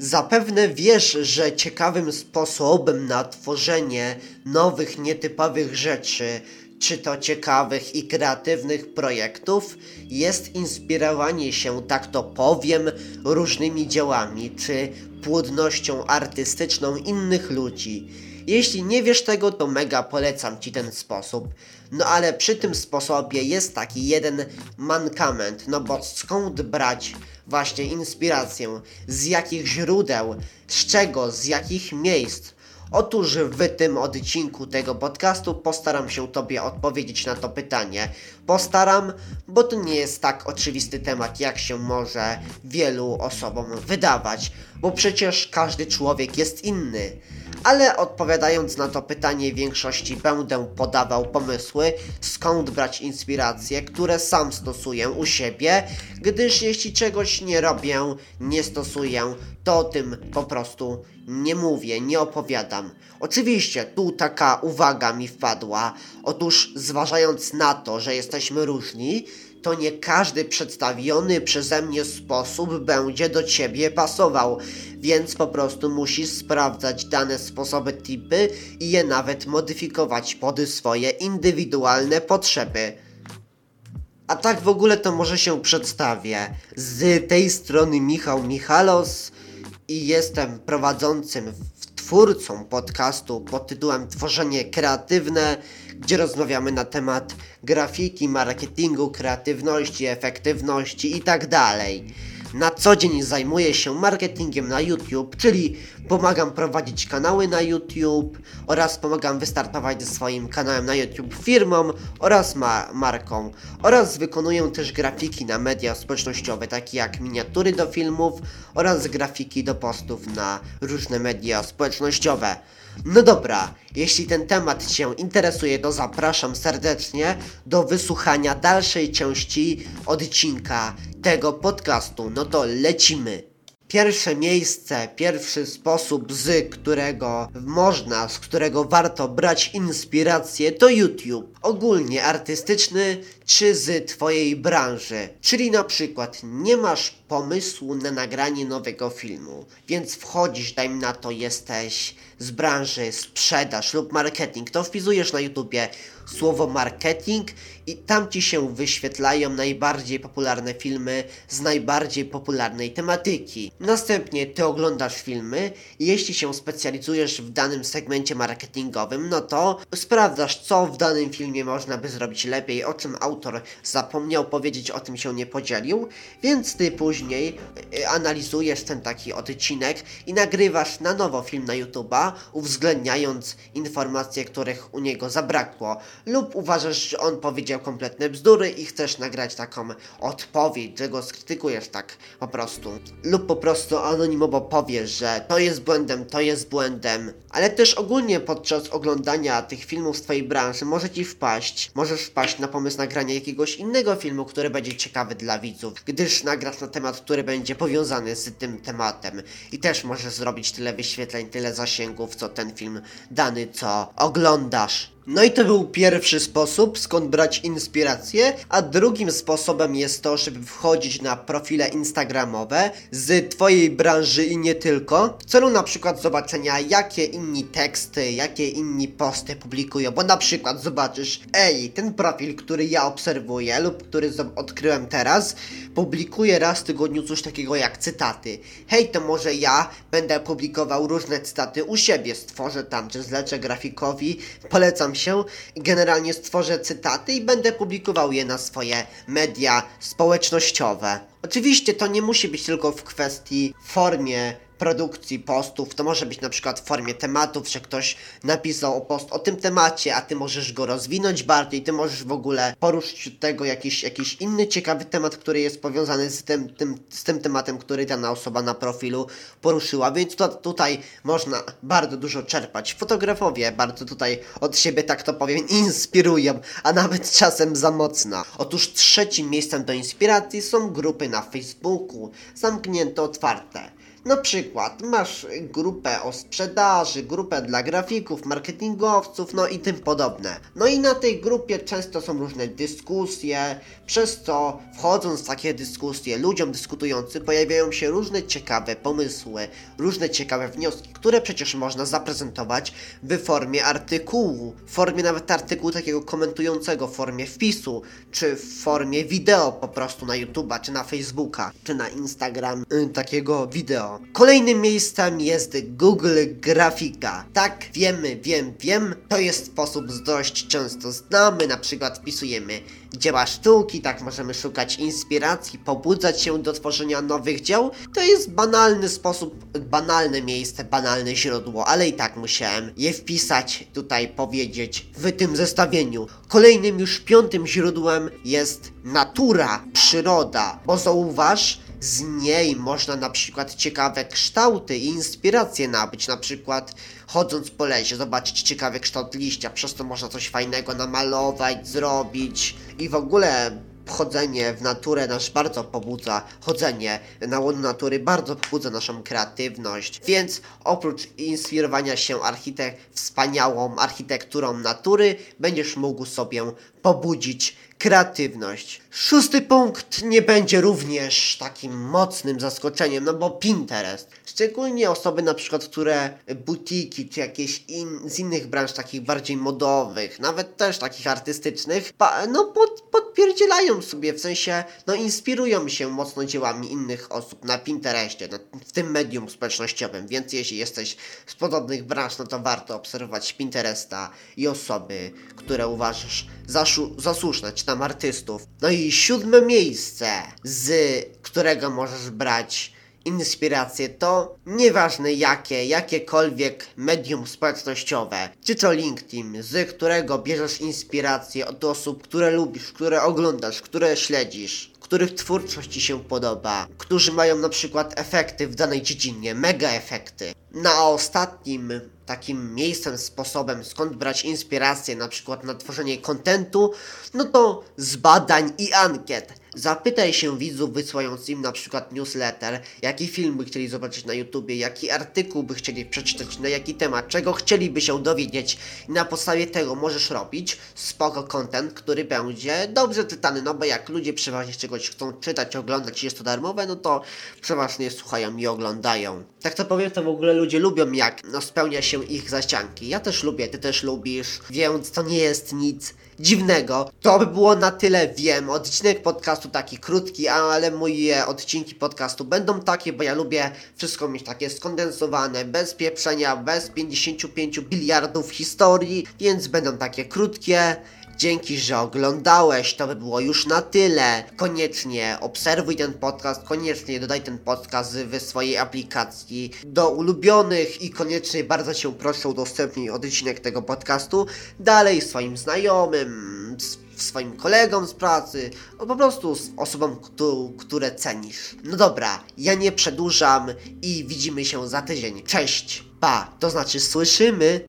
Zapewne wiesz, że ciekawym sposobem na tworzenie nowych, nietypowych rzeczy, czy to ciekawych i kreatywnych projektów, jest inspirowanie się, tak to powiem, różnymi dziełami, czy płodnością artystyczną innych ludzi. Jeśli nie wiesz tego, to mega polecam Ci ten sposób. No ale przy tym sposobie jest taki jeden mankament, no bo skąd brać właśnie inspirację? Z jakich źródeł? Z czego? Z jakich miejsc? Otóż w tym odcinku tego podcastu postaram się Tobie odpowiedzieć na to pytanie. Postaram, bo to nie jest tak oczywisty temat, jak się może wielu osobom wydawać, bo przecież każdy człowiek jest inny. Ale odpowiadając na to pytanie, większości będę podawał pomysły, skąd brać inspiracje, które sam stosuję u siebie, gdyż jeśli czegoś nie robię, nie stosuję, to o tym po prostu nie mówię, nie opowiadam. Oczywiście, tu taka uwaga mi wpadła. Otóż, zważając na to, że jesteśmy różni, to nie każdy przedstawiony przeze mnie sposób będzie do ciebie pasował, więc po prostu musisz sprawdzać dane sposoby typy i je nawet modyfikować pod swoje indywidualne potrzeby. A tak w ogóle to może się przedstawię. Z tej strony Michał Michalos i jestem prowadzącym, twórcą podcastu pod tytułem Tworzenie Kreatywne, gdzie rozmawiamy na temat grafiki, marketingu, kreatywności, efektywności itd. Na co dzień zajmuję się marketingiem na YouTube, czyli pomagam prowadzić kanały na YouTube oraz pomagam wystartować ze swoim kanałem na YouTube firmom oraz ma marką oraz wykonuję też grafiki na media społecznościowe takie jak miniatury do filmów oraz grafiki do postów na różne media społecznościowe. No dobra, jeśli ten temat Cię interesuje, to zapraszam serdecznie do wysłuchania dalszej części odcinka tego podcastu. No to lecimy. Pierwsze miejsce, pierwszy sposób, z którego można, z którego warto brać inspirację, to YouTube. Ogólnie artystyczny czy z Twojej branży. Czyli na przykład nie masz pomysłu na nagranie nowego filmu, więc wchodzisz, dajmy na to, jesteś z branży sprzedaż lub marketing, to wpisujesz na YouTubie słowo marketing i tam ci się wyświetlają najbardziej popularne filmy z najbardziej popularnej tematyki. Następnie ty oglądasz filmy i jeśli się specjalizujesz w danym segmencie marketingowym, no to sprawdzasz co w danym filmie można by zrobić lepiej, o czym autor zapomniał powiedzieć, o tym się nie podzielił, więc ty później y, analizujesz ten taki odcinek i nagrywasz na nowo film na YouTube'a, uwzględniając informacje, których u niego zabrakło lub uważasz, że on powiedział kompletne bzdury i chcesz nagrać taką odpowiedź, że go skrytykujesz tak po prostu. Lub po prostu anonimowo powiesz, że to jest błędem, to jest błędem. Ale też ogólnie podczas oglądania tych filmów z twojej branży może ci wpaść, możesz wpaść na pomysł nagrania jakiegoś innego filmu, który będzie ciekawy dla widzów, gdyż nagrasz na temat, który będzie powiązany z tym tematem i też możesz zrobić tyle wyświetleń, tyle zasięgów, co ten film dany, co oglądasz. No i to był pierwszy sposób, skąd brać inspirację, a drugim sposobem jest to, żeby wchodzić na profile instagramowe z twojej branży i nie tylko, w celu na przykład zobaczenia jakie inni teksty, jakie inni posty publikują, bo na przykład zobaczysz, ej, ten profil, który ja obserwuję lub który odkryłem teraz, publikuje raz w tygodniu coś takiego jak cytaty. Hej, to może ja będę publikował różne cytaty u siebie, stworzę tam, czy zlecę grafikowi, polecam się generalnie stworzę cytaty i będę publikował je na swoje media społecznościowe. Oczywiście to nie musi być tylko w kwestii formie produkcji postów. To może być na przykład w formie tematów, że ktoś napisał post o tym temacie, a ty możesz go rozwinąć bardziej, ty możesz w ogóle poruszyć tego jakiś, jakiś inny ciekawy temat, który jest powiązany z tym, tym, z tym tematem, który dana osoba na profilu poruszyła, więc to, tutaj można bardzo dużo czerpać. Fotografowie bardzo tutaj od siebie, tak to powiem, inspirują, a nawet czasem za mocno. Otóż trzecim miejscem do inspiracji są grupy na Facebooku, zamknięte, otwarte. Na przykład masz grupę o sprzedaży, grupę dla grafików, marketingowców, no i tym podobne. No i na tej grupie często są różne dyskusje, przez co wchodząc w takie dyskusje ludziom dyskutującym pojawiają się różne ciekawe pomysły, różne ciekawe wnioski, które przecież można zaprezentować w formie artykułu, w formie nawet artykułu takiego komentującego, w formie wpisu, czy w formie wideo po prostu na YouTube'a, czy na Facebooka, czy na Instagram, y, takiego wideo. Kolejnym miejscem jest Google Grafika. Tak, wiemy, wiem, wiem, to jest sposób dość często znamy, na przykład wpisujemy dzieła sztuki, tak możemy szukać inspiracji, pobudzać się do tworzenia nowych dzieł. To jest banalny sposób, banalne miejsce, banalne źródło, ale i tak musiałem je wpisać, tutaj powiedzieć w tym zestawieniu. Kolejnym już piątym źródłem jest natura, przyroda, bo zauważ, z niej można na przykład ciekawe kształty i inspiracje nabyć, na przykład chodząc po lesie, zobaczyć ciekawy kształt liścia, przez to można coś fajnego namalować, zrobić. I w ogóle chodzenie w naturę nas bardzo pobudza, chodzenie na łono natury bardzo pobudza naszą kreatywność, więc oprócz inspirowania się architek wspaniałą architekturą natury, będziesz mógł sobie pobudzić kreatywność. Szósty punkt nie będzie również takim mocnym zaskoczeniem, no bo Pinterest. Szczególnie osoby na przykład, które butiki czy jakieś in, z innych branż takich bardziej modowych, nawet też takich artystycznych, pa, no pod, podpierdzielają sobie, w sensie no inspirują się mocno dziełami innych osób na Pinterestie, na, w tym medium społecznościowym, więc jeśli jesteś z podobnych branż, no to warto obserwować Pinteresta i osoby, które uważasz za, szu- za słuszne, czy tam artystów. No i siódme miejsce, z którego możesz brać inspiracje, to nieważne jakie, jakiekolwiek medium społecznościowe, czy to LinkedIn, z którego bierzesz inspirację od osób, które lubisz, które oglądasz, które śledzisz, których twórczość Ci się podoba, którzy mają na przykład efekty w danej dziedzinie, mega efekty. Na ostatnim takim miejscem, sposobem, skąd brać inspirację, na przykład na tworzenie kontentu, no to z badań i ankiet. Zapytaj się widzów, wysyłając im na przykład newsletter, jaki film by chcieli zobaczyć na YouTubie, jaki artykuł by chcieli przeczytać, na jaki temat, czego chcieliby się dowiedzieć i na podstawie tego możesz robić spoko content, który będzie dobrze czytany, no bo jak ludzie przeważnie czegoś chcą czytać, oglądać i jest to darmowe, no to przeważnie słuchają i oglądają. Tak to powiem, to w ogóle ludzie lubią jak no, spełnia się ich zasianki. Ja też lubię, ty też lubisz, więc to nie jest nic dziwnego. To by było na tyle, wiem. Odcinek podcastu taki krótki, ale moje odcinki podcastu będą takie, bo ja lubię wszystko mieć takie skondensowane, bez pieprzenia, bez 55 biliardów historii, więc będą takie krótkie. Dzięki, że oglądałeś, to by było już na tyle. Koniecznie obserwuj ten podcast, koniecznie dodaj ten podcast w swojej aplikacji do ulubionych i koniecznie bardzo Cię proszę udostępnij odcinek tego podcastu dalej swoim znajomym, swoim kolegom z pracy, po prostu z osobom, któ- które cenisz. No dobra, ja nie przedłużam i widzimy się za tydzień. Cześć, pa, to znaczy słyszymy.